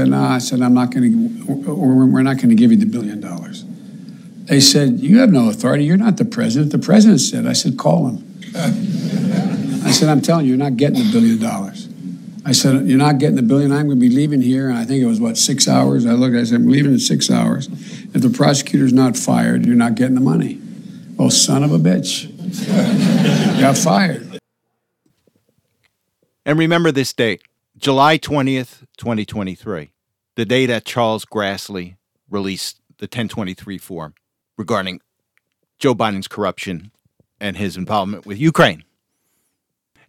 Said, no, I said, I'm not going to, we're not going to give you the billion dollars. They said, you have no authority. You're not the president. The president said, I said, call him. I said, I'm telling you, you're not getting the billion dollars. I said, You're not getting the billion. I'm going to be leaving here. And I think it was, what, six hours? I looked, I said, I'm leaving in six hours. If the prosecutor's not fired, you're not getting the money. Oh, son of a bitch. Got fired. And remember this date July 20th, 2023, the day that Charles Grassley released the 1023 form regarding Joe Biden's corruption and his involvement with Ukraine.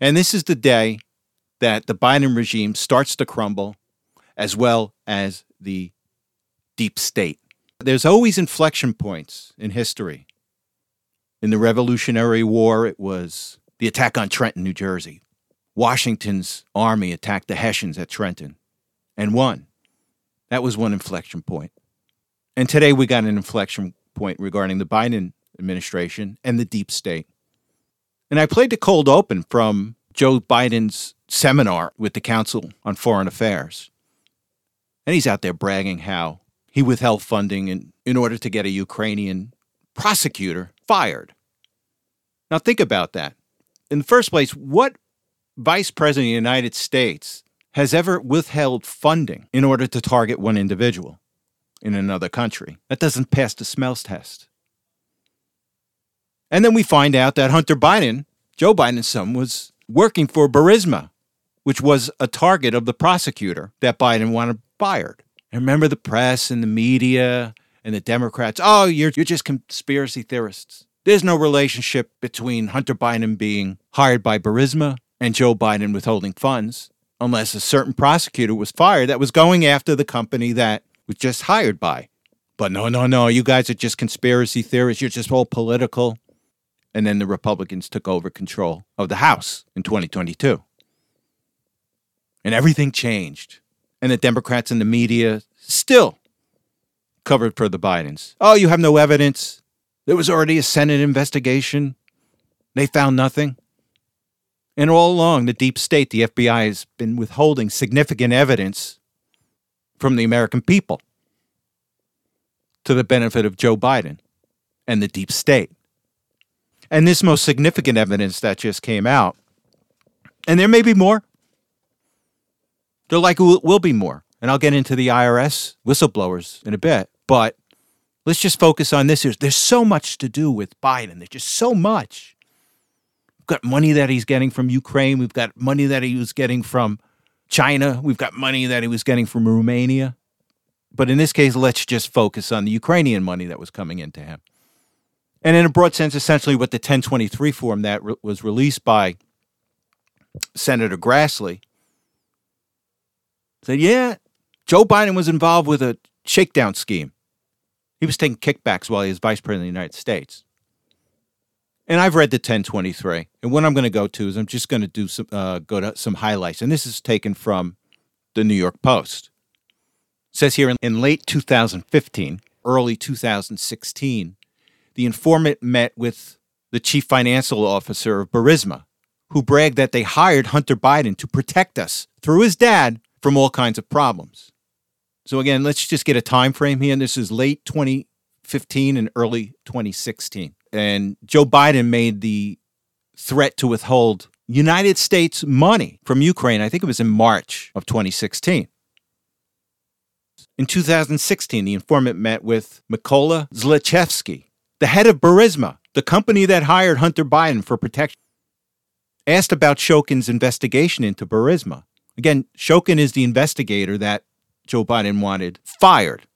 And this is the day that the Biden regime starts to crumble, as well as the deep state. There's always inflection points in history. In the Revolutionary War, it was the attack on Trenton, New Jersey. Washington's army attacked the Hessians at Trenton and won. That was one inflection point. And today we got an inflection point regarding the Biden administration and the deep state. And I played the cold open from Joe Biden's seminar with the Council on Foreign Affairs. And he's out there bragging how he withheld funding in, in order to get a Ukrainian prosecutor fired. Now, think about that. In the first place, what vice president of the United States has ever withheld funding in order to target one individual in another country? That doesn't pass the smells test. And then we find out that Hunter Biden, Joe Biden's son, was working for Burisma, which was a target of the prosecutor that Biden wanted fired. And remember the press and the media and the Democrats, oh, you're, you're just conspiracy theorists. There's no relationship between Hunter Biden being hired by Burisma and Joe Biden withholding funds, unless a certain prosecutor was fired that was going after the company that was just hired by. But no, no, no, you guys are just conspiracy theorists. You're just all political. And then the Republicans took over control of the House in 2022 and everything changed. And the Democrats and the media still covered for the Bidens. Oh, you have no evidence. There was already a Senate investigation. They found nothing. And all along, the deep state, the FBI, has been withholding significant evidence from the American people to the benefit of Joe Biden and the deep state. And this most significant evidence that just came out, and there may be more, there likely will, be more. And I'll get into the IRS whistleblowers in a bit. But let's just focus on this. There's, there's so much to do with Biden. There's just so much. We've got money that he's getting from Ukraine. We've got money that he was getting from China. We've got money that he was getting from Romania. But in this case, let's just focus on the Ukrainian money that was coming into him. And in a broad sense, essentially what the 1023 form that re- was released by Senator Grassley said, yeah, Joe Biden was involved with a shakedown scheme. He was taking kickbacks while he was vice president of the United States. And I've read the 1023. And what I'm going to go to is I'm just going to do some, uh, go to some highlights. And this is taken from the New York Post. It says here in, in late 2015, early 2016, the informant met with the chief financial officer of Burisma, who bragged that they hired Hunter Biden to protect us through his dad from all kinds of problems. So again, let's just get a time frame here. This is late 2015 and early 2016. And Joe Biden made the threat to withhold United States money from Ukraine. I think it was in March of 2016. In 2016, the informant met with Mykola Zlochevsky, the head of Burisma, the company that hired Hunter Biden for protection. Asked about Shokin's investigation into Burisma, Again, Shokin is the investigator that Joe Biden wanted fired.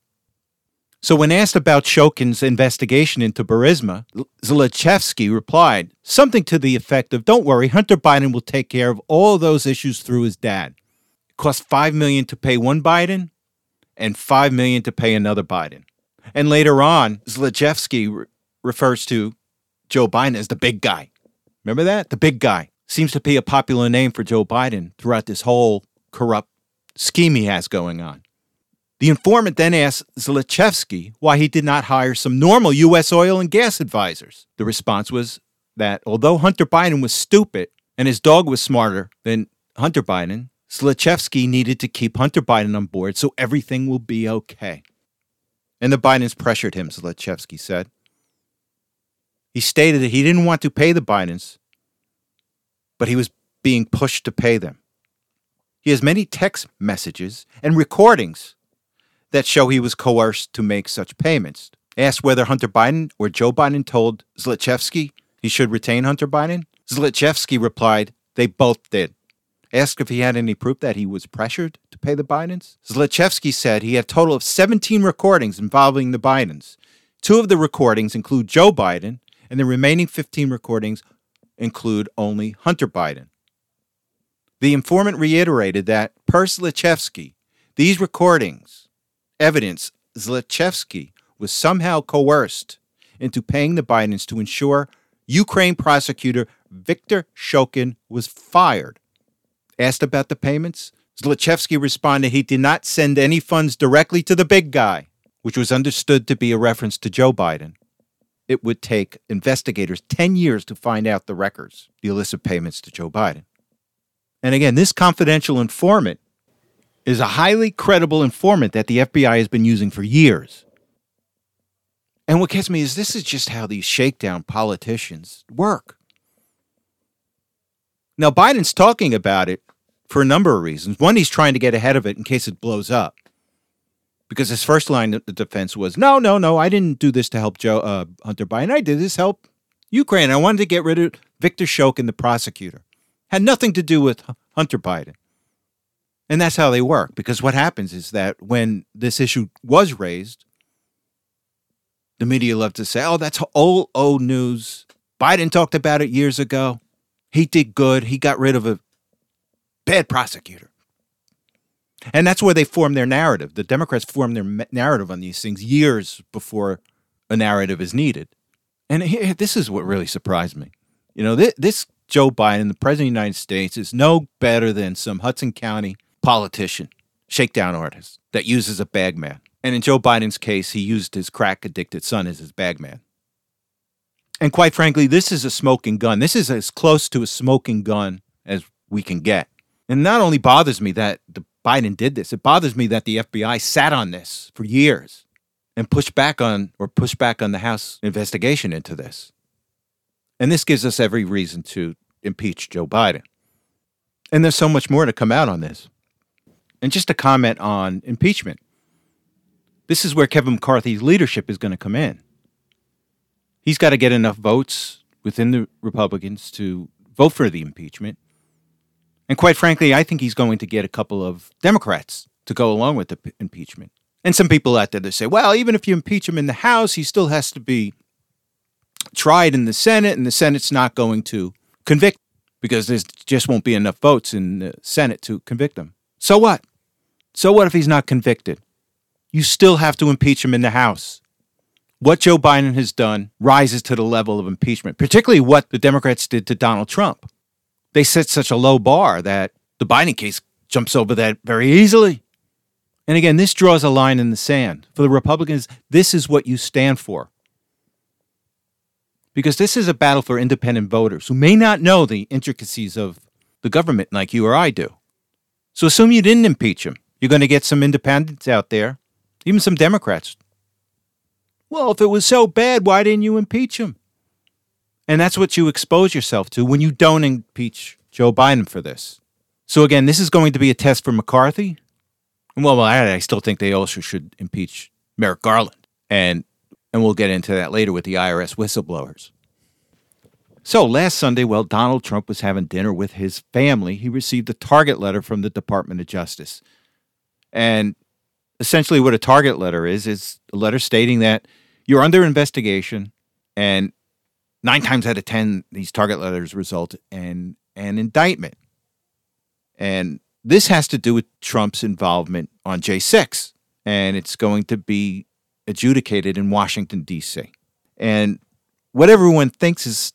So, when asked about Shokin's investigation into Burisma, Zlochevsky replied something to the effect of Don't worry, Hunter Biden will take care of all those issues through his dad. It cost 5 million to pay one Biden and 5 million to pay another Biden. And later on, Zlochevsky re- refers to Joe Biden as the big guy. Remember that? The big guy seems to be a popular name for Joe Biden throughout this whole corrupt scheme he has going on. The informant then asked Zlochevsky why he did not hire some normal U.S. oil and gas advisors. The response was that although Hunter Biden was stupid and his dog was smarter than Hunter Biden, Zlochevsky needed to keep Hunter Biden on board so everything will be okay. And the Bidens pressured him, Zlochevsky said. He stated that he didn't want to pay the Bidens, but he was being pushed to pay them. He has many text messages and recordings that show he was coerced to make such payments. Asked whether Hunter Biden or Joe Biden told Zlochevsky he should retain Hunter Biden, Zlochevsky replied, they both did. Asked if he had any proof that he was pressured to pay the Bidens, Zlochevsky said he had a total of 17 recordings involving the Bidens. Two of the recordings include Joe Biden, and the remaining 15 recordings include only Hunter Biden. The informant reiterated that, per Zlochevsky, these recordings evidence Zlochevsky was somehow coerced into paying the Bidens to ensure Ukraine prosecutor Viktor Shokin was fired. Asked about the payments, Zlochevsky responded he did not send any funds directly to the big guy, which was understood to be a reference to Joe Biden. It would take investigators 10 years to find out the records, the illicit payments to Joe Biden. And again, this confidential informant is a highly credible informant that the FBI has been using for years. And what gets me is this is just how these shakedown politicians work. Now, Biden's talking about it for a number of reasons. One, he's trying to get ahead of it in case it blows up. Because his first line of defense was, no, no, no, I didn't do this to help Joe uh, Hunter Biden. I did this to help Ukraine. I wanted to get rid of Viktor Shokin, the prosecutor. Had nothing to do with Hunter Biden. And that's how they work. Because what happens is that when this issue was raised, the media love to say, oh, that's old, old news. Biden talked about it years ago. He did good. He got rid of a bad prosecutor. And that's where they form their narrative. The Democrats form their narrative on these things years before a narrative is needed. And this is what really surprised me. You know, this, this Joe Biden, the president of the United States, is no better than some Hudson County politician, shakedown artist that uses a bagman. And in Joe Biden's case, he used his crack addicted son as his bagman. And quite frankly, this is a smoking gun. This is as close to a smoking gun as we can get. And not only bothers me that the Biden did this, it bothers me that the FBI sat on this for years and pushed back on or pushed back on the House investigation into this. And this gives us every reason to impeach Joe Biden. And there's so much more to come out on this. And just a comment on impeachment. This is where Kevin McCarthy's leadership is going to come in. He's got to get enough votes within the Republicans to vote for the impeachment. And quite frankly, I think he's going to get a couple of Democrats to go along with the p- impeachment. And some people out there that say, well, even if you impeach him in the House, he still has to be tried in the Senate, and the Senate's not going to convict because there just won't be enough votes in the Senate to convict him. So what? So what if he's not convicted? you still have to impeach him in the House. What Joe Biden has done rises to the level of impeachment, particularly what the Democrats did to Donald Trump. They set such a low bar that the Biden case jumps over that very easily. And again, this draws a line in the sand. For the Republicans, this is what you stand for. Because this is a battle for independent voters who may not know the intricacies of the government like you or I do. So assume you didn't impeach him. You're going to get some independents out there even some Democrats. Well, if it was so bad, why didn't you impeach him? And that's what you expose yourself to when you don't impeach Joe Biden for this. So, again, this is going to be a test for McCarthy. Well, I, I still think they also should impeach Merrick Garland. And, and we'll get into that later with the IRS whistleblowers. So, last Sunday, while Donald Trump was having dinner with his family, he received a target letter from the Department of Justice. And essentially what a target letter is is a letter stating that you're under investigation and nine times out of ten these target letters result in an indictment and this has to do with trump's involvement on j6 and it's going to be adjudicated in washington d.c and what everyone thinks is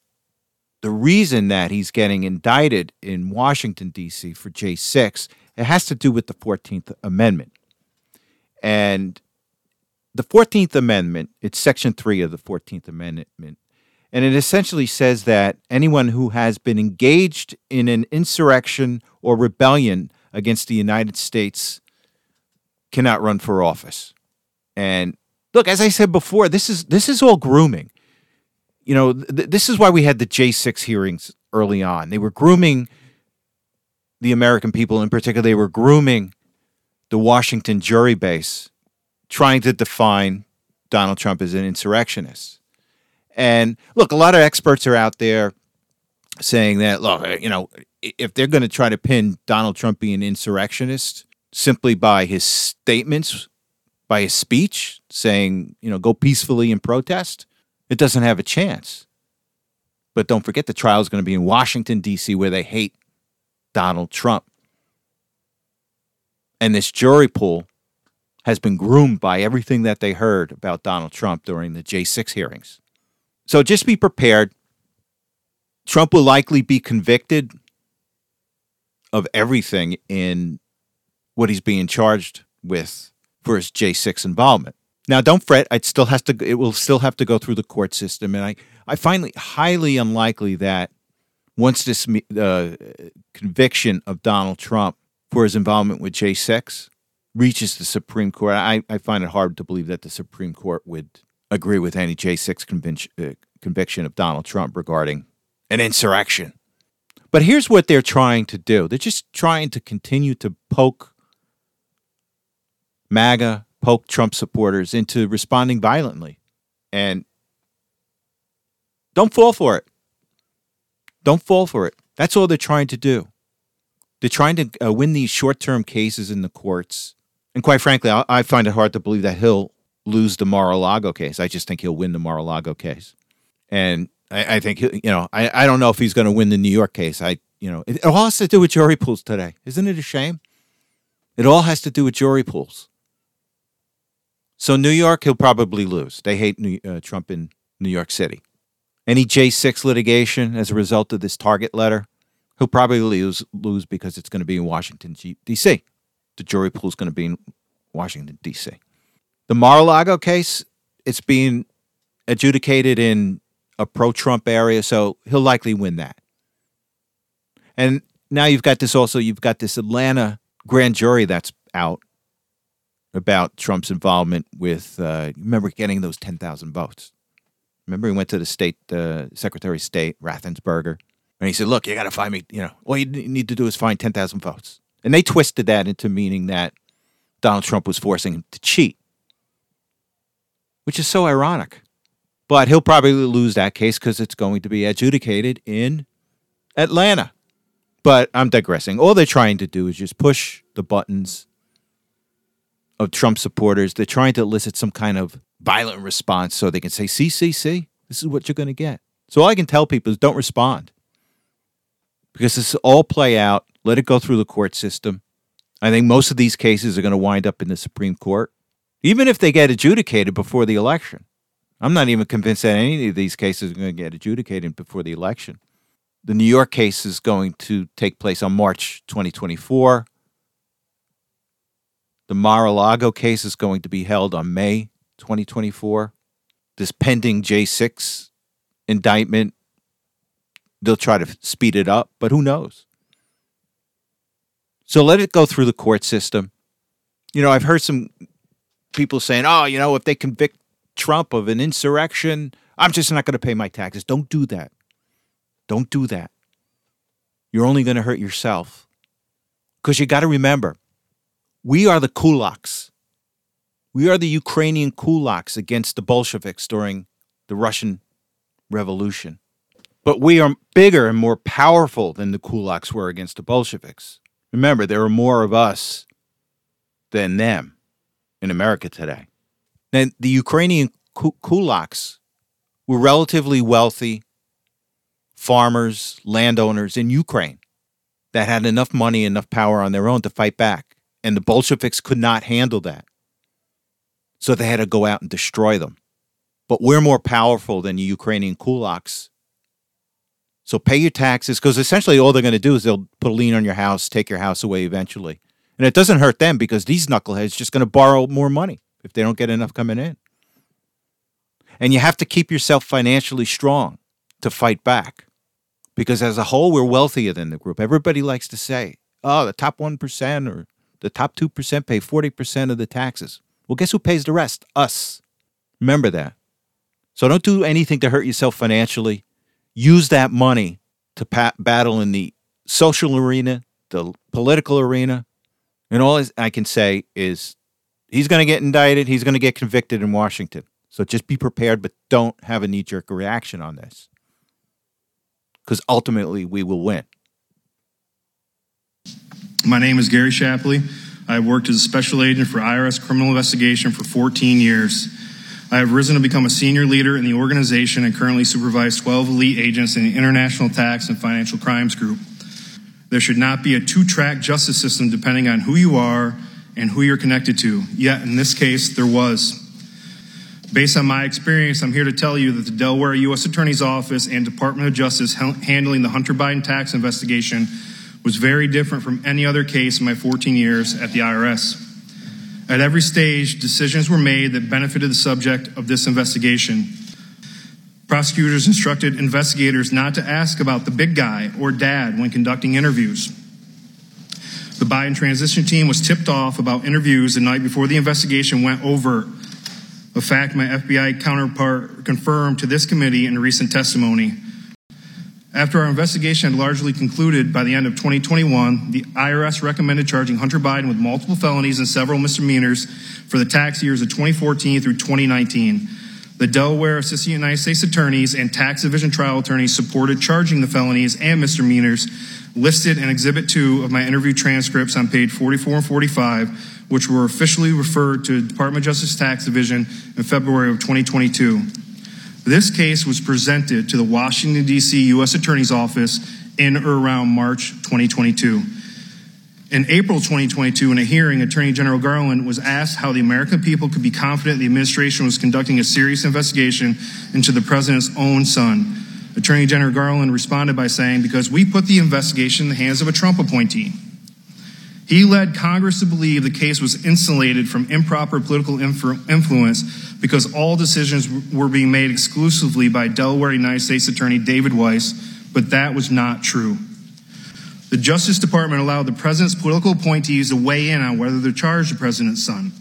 the reason that he's getting indicted in washington d.c for j6 it has to do with the 14th amendment and the 14th Amendment, it's Section 3 of the 14th Amendment, and it essentially says that anyone who has been engaged in an insurrection or rebellion against the United States cannot run for office. And look, as I said before, this is this is all grooming. You know, th- this is why we had the J6 hearings early on. They were grooming the American people in particular. They were grooming the Washington jury base, trying to define Donald Trump as an insurrectionist. And look, a lot of experts are out there saying that, look, uh, you know, if they're going to try to pin Donald Trump being an insurrectionist simply by his statements, by his speech, saying, you know, go peacefully and protest, it doesn't have a chance. But don't forget the trial is going to be in Washington, D.C., where they hate Donald Trump. And this jury pool has been groomed by everything that they heard about Donald Trump during the J6 hearings. So just be prepared. Trump will likely be convicted of everything in what he's being charged with for his J6 involvement. Now, don't fret. It still has to. It will still have to go through the court system, and I, I find it highly unlikely that once this uh, conviction of Donald Trump for his involvement with J6 reaches the Supreme Court, I, I find it hard to believe that the Supreme Court would agree with any J6 conviction, uh, conviction of Donald Trump regarding an insurrection. But here's what they're trying to do they're just trying to continue to poke MAGA, poke Trump supporters into responding violently. And don't fall for it. Don't fall for it. That's all they're trying to do. They're trying to uh, win these short term cases in the courts. And quite frankly, I, I, find it hard to believe that he'll lose the Mar a Lago case. I just think he'll win the Mar a Lago case. And I, I think, you know, I, I don't know if he's going to win the New York case. I, you know, it, it all has to do with jury pools today. Isn't it a shame? It all has to do with jury pools. So New York, he'll probably lose. They hate New, uh, Trump in New York City. Any J6 litigation as a result of this target letter, he'll probably lose, lose because it's going to be in Washington, D.C. The jury pool is going to be in Washington, D.C. The Mar-a-Lago case, it's being adjudicated in a pro-Trump area, so he'll likely win that. And now you've got this also, you've got this Atlanta grand jury that's out about Trump's involvement with, uh, remember getting those 10,000 votes. Remember, he went to the state uh, Secretary of State Raffensperger, and he said, "Look, you got to find me. You know, all you need to do is find ten thousand votes." And they twisted that into meaning that Donald Trump was forcing him to cheat, which is so ironic. But he'll probably lose that case because it's going to be adjudicated in Atlanta. But I'm digressing. All they're trying to do is just push the buttons of Trump supporters. They're trying to elicit some kind of violent response so they can say, see, see, see, this is what you're going to get. So all I can tell people is don't respond because this all play out. Let it go through the court system. I think most of these cases are going to wind up in the Supreme Court, even if they get adjudicated before the election. I'm not even convinced that any of these cases are going to get adjudicated before the election. The New York case is going to take place on March 2024. The Mar a Lago case is going to be held on May 2024. This pending J6 indictment, they'll try to speed it up, but who knows? So let it go through the court system. You know, I've heard some people saying, oh, you know, if they convict Trump of an insurrection, I'm just not going to pay my taxes. Don't do that. Don't do that. You're only going to hurt yourself. Because you got to remember, we are the kulaks. We are the Ukrainian kulaks against the Bolsheviks during the Russian Revolution. But we are bigger and more powerful than the kulaks were against the Bolsheviks. Remember, there are more of us than them in America today. And the Ukrainian kulaks were relatively wealthy farmers, landowners in Ukraine that had enough money, enough power on their own to fight back and the Bolsheviks could not handle that. So they had to go out and destroy them. But we're more powerful than the Ukrainian kulaks. So pay your taxes because essentially all they're going to do is they'll put a lien on your house, take your house away eventually. And it doesn't hurt them because these knuckleheads just going to borrow more money if they don't get enough coming in. And you have to keep yourself financially strong to fight back because as a whole, we're wealthier than the group. Everybody likes to say, oh, the top 1% or the top 2% pay 40% of the taxes. Well, guess who pays the rest? Us. Remember that. So don't do anything to hurt yourself financially. Use that money to pat- battle in the social arena, the political arena. And all I can say is he's going to get indicted, he's going to get convicted in Washington. So just be prepared, but don't have a knee jerk reaction on this. Because ultimately, we will win. My name is Gary Shapley. I have worked as a special agent for IRS criminal investigation for 14 years. I have risen to become a senior leader in the organization and currently supervise 12 elite agents in the International Tax and Financial Crimes Group. There should not be a two track justice system depending on who you are and who you're connected to. Yet, in this case, there was. Based on my experience, I'm here to tell you that the Delaware U.S. Attorney's Office and Department of Justice handling the Hunter Biden tax investigation was very different from any other case in my 14 years at the IRS. At every stage, decisions were made that benefited the subject of this investigation. Prosecutors instructed investigators not to ask about the big guy or dad when conducting interviews. The Biden transition team was tipped off about interviews the night before the investigation went over, a fact my FBI counterpart confirmed to this committee in recent testimony. After our investigation had largely concluded by the end of 2021, the IRS recommended charging Hunter Biden with multiple felonies and several misdemeanors for the tax years of 2014 through 2019. The Delaware Assistant United States Attorneys and Tax Division trial attorneys supported charging the felonies and misdemeanors listed in Exhibit 2 of my interview transcripts on page 44 and 45, which were officially referred to Department of Justice Tax Division in February of 2022. This case was presented to the Washington, D.C. U.S. Attorney's Office in or around March 2022. In April 2022, in a hearing, Attorney General Garland was asked how the American people could be confident the administration was conducting a serious investigation into the president's own son. Attorney General Garland responded by saying, Because we put the investigation in the hands of a Trump appointee. He led Congress to believe the case was insulated from improper political influ- influence because all decisions were being made exclusively by Delaware United States Attorney David Weiss, but that was not true. The Justice Department allowed the president's political appointees to weigh in on whether to charge the president's son.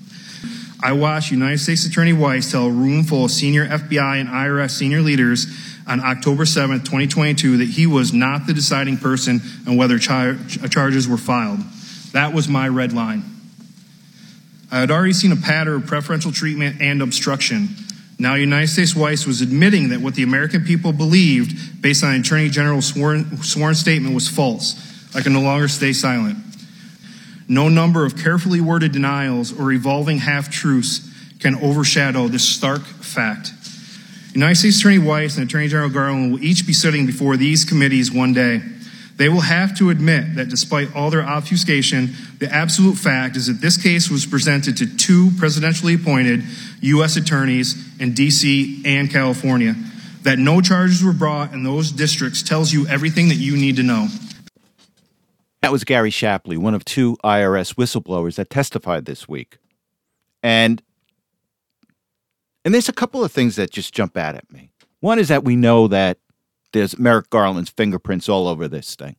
I watched United States Attorney Weiss tell a room full of senior FBI and IRS senior leaders on October 7, 2022, that he was not the deciding person on whether char- charges were filed. That was my red line. I had already seen a pattern of preferential treatment and obstruction. Now, United States Weiss was admitting that what the American people believed, based on Attorney General's sworn, sworn statement, was false. I can no longer stay silent. No number of carefully worded denials or evolving half truths can overshadow this stark fact. United States Attorney Weiss and Attorney General Garland will each be sitting before these committees one day. They will have to admit that despite all their obfuscation, the absolute fact is that this case was presented to two presidentially appointed U.S. attorneys in D.C. and California. That no charges were brought in those districts tells you everything that you need to know. That was Gary Shapley, one of two IRS whistleblowers that testified this week. And and there's a couple of things that just jump out at me. One is that we know that there's Merrick Garland's fingerprints all over this thing,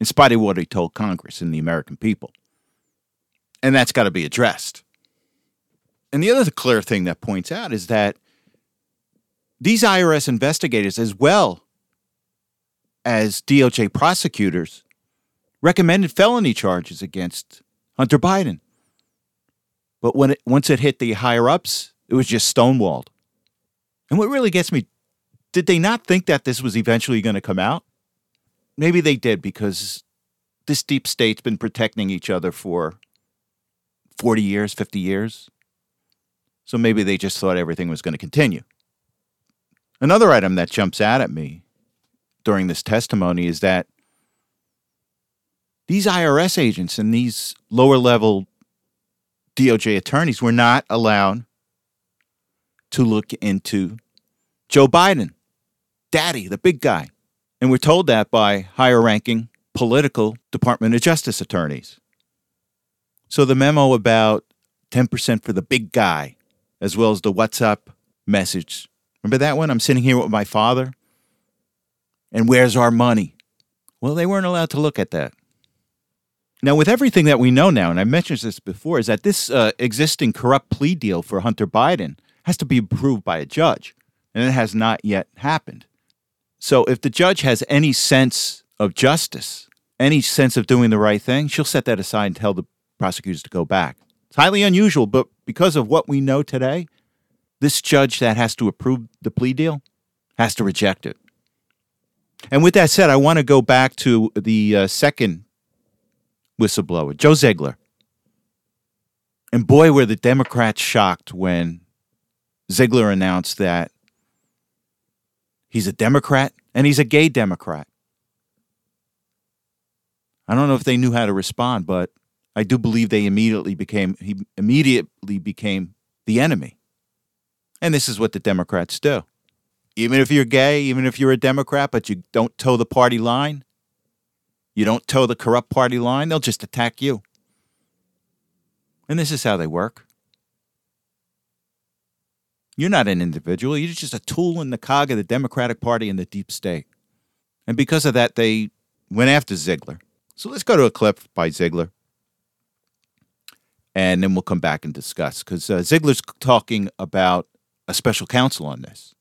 in spite of what he told Congress and the American people. And that's got to be addressed. And the other clear thing that points out is that these IRS investigators, as well as DOJ prosecutors, recommended felony charges against Hunter Biden. But when it, once it hit the higher ups, it was just stonewalled. And what really gets me did they not think that this was eventually going to come out? Maybe they did because this deep state's been protecting each other for 40 years, 50 years. So maybe they just thought everything was going to continue. Another item that jumps out at me during this testimony is that these IRS agents and these lower level DOJ attorneys were not allowed to look into Joe Biden daddy, the big guy. And we're told that by higher ranking political Department of Justice attorneys. So the memo about 10% for the big guy, as well as the WhatsApp message. Remember that one? I'm sitting here with my father. And where's our money? Well, they weren't allowed to look at that. Now, with everything that we know now, and I mentioned this before, is that this uh, existing corrupt plea deal for Hunter Biden has to be approved by a judge, and it has not yet happened. So, if the judge has any sense of justice, any sense of doing the right thing, she'll set that aside and tell the prosecutors to go back. It's highly unusual, but because of what we know today, this judge that has to approve the plea deal has to reject it. And with that said, I want to go back to the uh, second whistleblower, Joe Ziegler. And boy, were the Democrats shocked when Ziegler announced that he's a Democrat and he's a gay Democrat. I don't know if they knew how to respond, but I do believe they immediately became he immediately became the enemy. And this is what the Democrats do. Even if you're gay, even if you're a Democrat, but you don't toe the party line, you don't toe the corrupt party line, they'll just attack you. And this is how they work. You're not an individual, you're just a tool in the cog of the Democratic Party and the deep state. And because of that, they went after Ziegler. So let's go to a clip by Ziegler. And then we'll come back and discuss because uh, Ziegler's talking about a special counsel on this.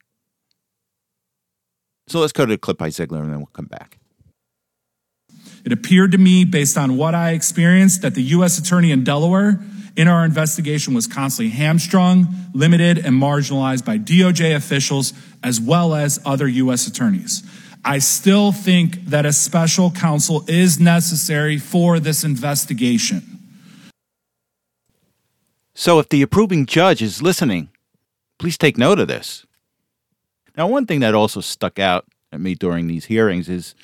So let's go to a clip by Ziegler and then we'll come back. It appeared to me, based on what I experienced, that the U.S. Attorney in Delaware in our investigation was constantly hamstrung, limited, and marginalized by DOJ officials as well as other U.S. attorneys. I still think that a special counsel is necessary for this investigation. So, if the approving judge is listening, please take note of this. Now, one thing that also stuck out at me during these hearings is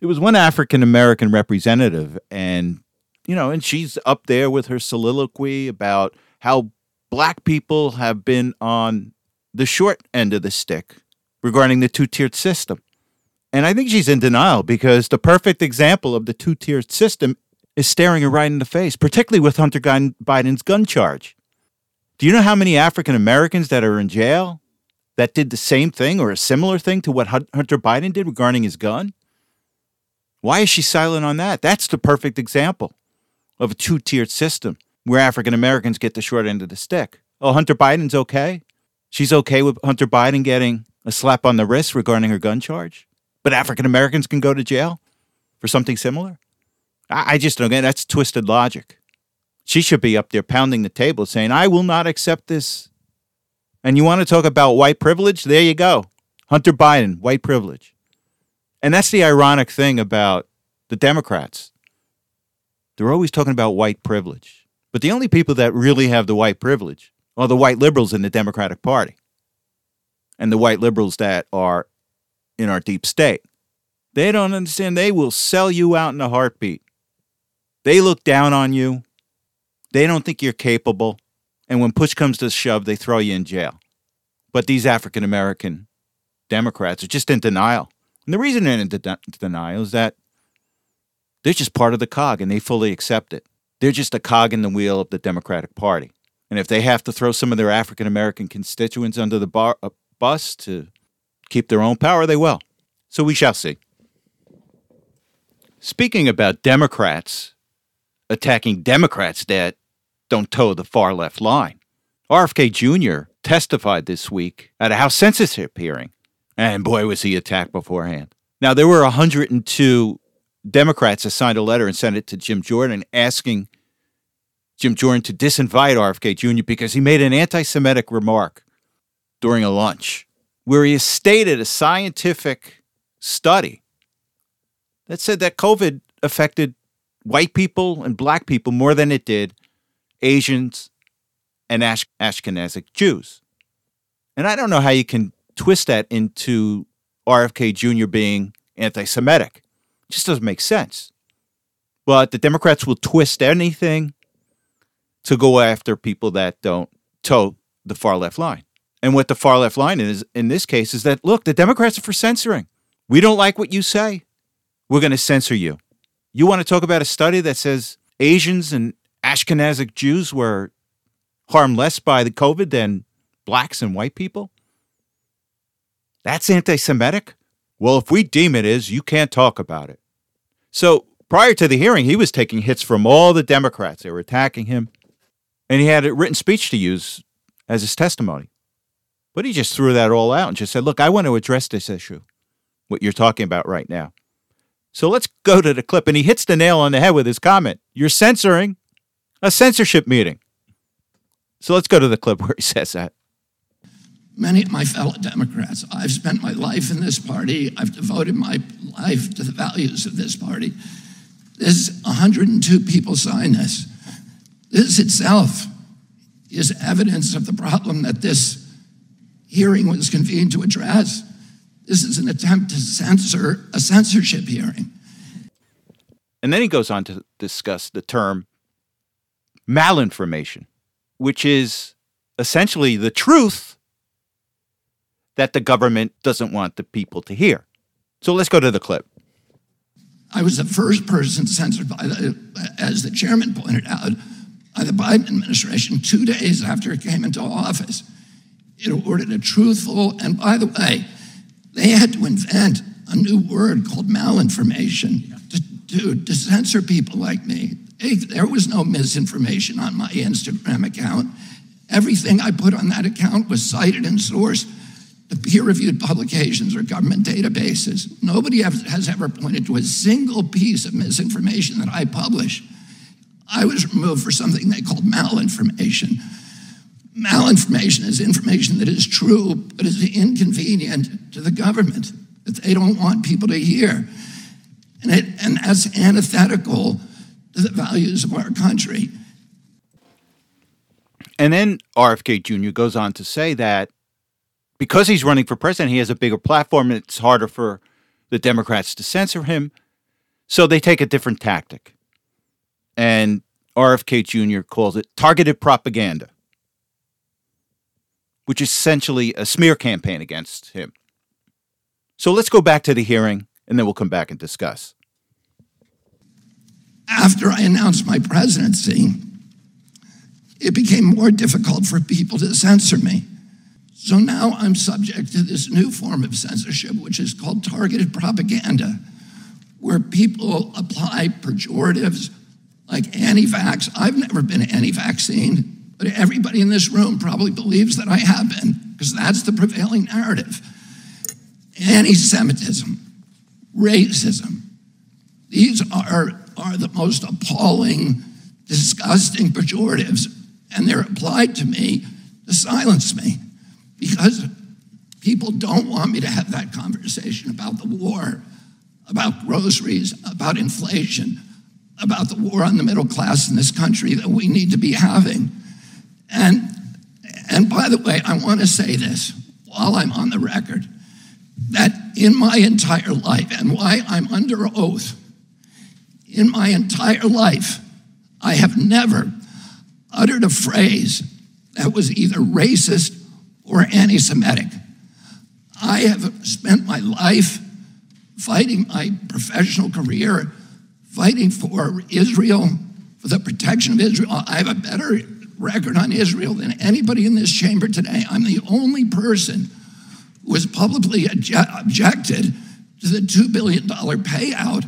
there was one African American representative, and you know, and she's up there with her soliloquy about how black people have been on the short end of the stick regarding the two tiered system. And I think she's in denial because the perfect example of the two tiered system is staring her right in the face, particularly with Hunter Biden's gun charge. Do you know how many African Americans that are in jail that did the same thing or a similar thing to what Hunter Biden did regarding his gun? Why is she silent on that? That's the perfect example of a two tiered system where African Americans get the short end of the stick. Oh, Hunter Biden's okay? She's okay with Hunter Biden getting a slap on the wrist regarding her gun charge? but African Americans can go to jail for something similar? I, I just don't get that's twisted logic. She should be up there pounding the table saying, I will not accept this. And you want to talk about white privilege? There you go. Hunter Biden, white privilege. And that's the ironic thing about the Democrats. They're always talking about white privilege. But the only people that really have the white privilege are the white liberals in the Democratic Party and the white liberals that are in our deep state. They don't understand. They will sell you out in a heartbeat. They look down on you. They don't think you're capable. And when push comes to shove, they throw you in jail. But these African American Democrats are just in denial. And the reason they're in de- denial is that they're just part of the cog and they fully accept it. They're just a cog in the wheel of the Democratic Party. And if they have to throw some of their African American constituents under the bar, uh, bus to keep their own power, they will. So we shall see. Speaking about Democrats attacking Democrats that don't toe the far left line, RFK Jr. testified this week at a House censorship hearing, and boy, was he attacked beforehand. Now, there were 102 Democrats that signed a letter and sent it to Jim Jordan asking Jim Jordan to disinvite RFK Jr. because he made an anti Semitic remark during a lunch where he stated a scientific study that said that COVID affected white people and black people more than it did Asians and Ash- Ashkenazic Jews. And I don't know how you can twist that into RFK Jr. being anti Semitic. It just doesn't make sense. But the Democrats will twist anything to go after people that don't toe the far left line. And what the far left line is in this case is that look, the Democrats are for censoring. We don't like what you say. We're going to censor you. You want to talk about a study that says Asians and Ashkenazic Jews were harmed less by the COVID than blacks and white people? That's anti Semitic? Well, if we deem it is, you can't talk about it. So prior to the hearing, he was taking hits from all the Democrats. They were attacking him. And he had a written speech to use as his testimony. But he just threw that all out and just said, Look, I want to address this issue, what you're talking about right now. So let's go to the clip. And he hits the nail on the head with his comment You're censoring a censorship meeting. So let's go to the clip where he says that. Many of my fellow Democrats, I've spent my life in this party. I've devoted my life to the values of this party. There's 102 people signed this. This itself is evidence of the problem that this hearing was convened to address. This is an attempt to censor a censorship hearing. And then he goes on to discuss the term malinformation, which is essentially the truth that the government doesn't want the people to hear. So let's go to the clip. I was the first person censored by the, as the chairman pointed out, by the Biden administration two days after it came into office. It ordered a truthful, and by the way, they had to invent a new word called malinformation to, to, to censor people like me. Hey, there was no misinformation on my Instagram account. Everything I put on that account was cited and sourced to peer reviewed publications or government databases. Nobody has ever pointed to a single piece of misinformation that I publish. I was removed for something they called malinformation. Malinformation is information that is true but is inconvenient to the government, that they don't want people to hear. And, it, and that's antithetical to the values of our country. And then RFK Jr. goes on to say that because he's running for president, he has a bigger platform and it's harder for the Democrats to censor him. So they take a different tactic. And RFK Jr. calls it targeted propaganda, which is essentially a smear campaign against him. So let's go back to the hearing and then we'll come back and discuss. After I announced my presidency, it became more difficult for people to censor me. So now I'm subject to this new form of censorship, which is called targeted propaganda, where people apply pejoratives like anti vax. I've never been anti vaccine, but everybody in this room probably believes that I have been, because that's the prevailing narrative. Anti Semitism, racism, these are, are the most appalling, disgusting pejoratives, and they're applied to me to silence me because people don't want me to have that conversation about the war, about groceries, about inflation, about the war on the middle class in this country that we need to be having. And, and by the way, I want to say this while I'm on the record that in my entire life, and why I'm under oath, in my entire life, I have never uttered a phrase that was either racist or anti Semitic. I have spent my life fighting my professional career, fighting for Israel, for the protection of Israel. I have a better record on Israel than anybody in this chamber today. I'm the only person who has publicly objected to the $2 billion payout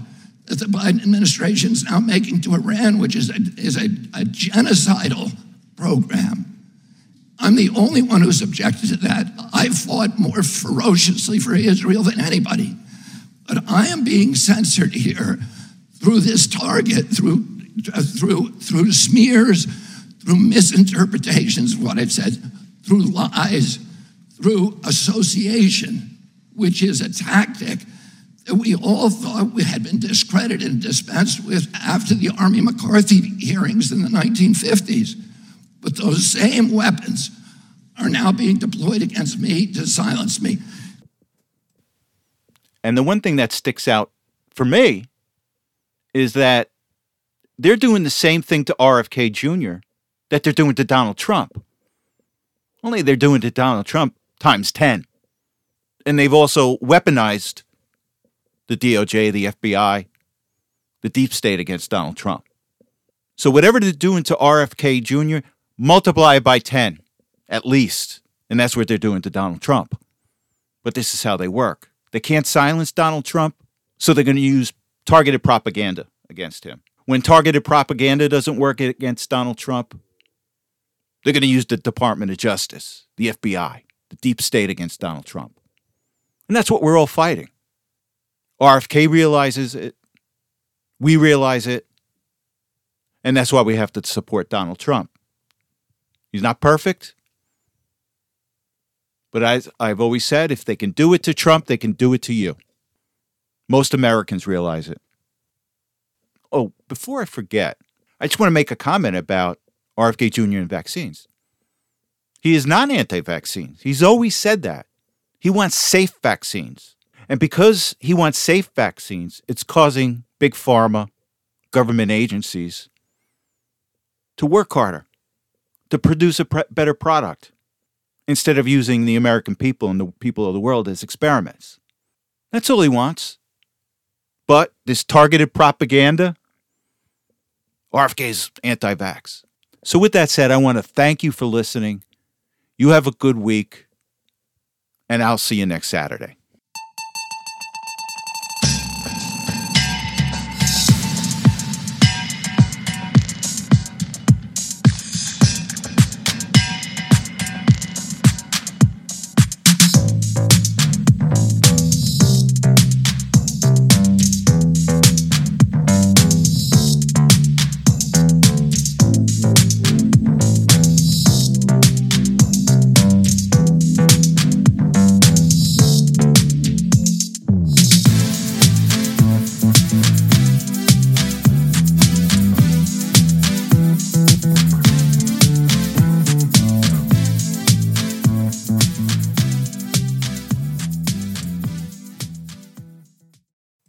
that the Biden administration is now making to Iran, which is a, is a, a genocidal program. I'm the only one who's objected to that. I fought more ferociously for Israel than anybody. But I am being censored here through this target, through, uh, through, through smears, through misinterpretations of what I've said, through lies, through association, which is a tactic that we all thought we had been discredited and dispensed with after the Army McCarthy hearings in the 1950s. But those same weapons are now being deployed against me to silence me. And the one thing that sticks out for me is that they're doing the same thing to RFK Jr. that they're doing to Donald Trump. Only they're doing to Donald Trump times 10. And they've also weaponized the DOJ, the FBI, the deep state against Donald Trump. So whatever they're doing to RFK Jr., multiply it by 10 at least. And that's what they're doing to Donald Trump. But this is how they work. They can't silence Donald Trump, so they're going to use targeted propaganda against him. When targeted propaganda doesn't work against Donald Trump, they're going to use the Department of Justice, the FBI, the deep state against Donald Trump. And that's what we're all fighting. RFK realizes it. We realize it. And that's why we have to support Donald Trump. He's not perfect. But as I've always said, if they can do it to Trump, they can do it to you. Most Americans realize it. Oh, before I forget, I just want to make a comment about RFK Jr. and vaccines. He is not anti vaccines. He's always said that. He wants safe vaccines. And because he wants safe vaccines, it's causing big pharma, government agencies to work harder, to produce a pre- better product, instead of using the American people and the people of the world as experiments. That's all he wants. But this targeted propaganda, RFK's anti vax. So, with that said, I want to thank you for listening. You have a good week, and I'll see you next Saturday.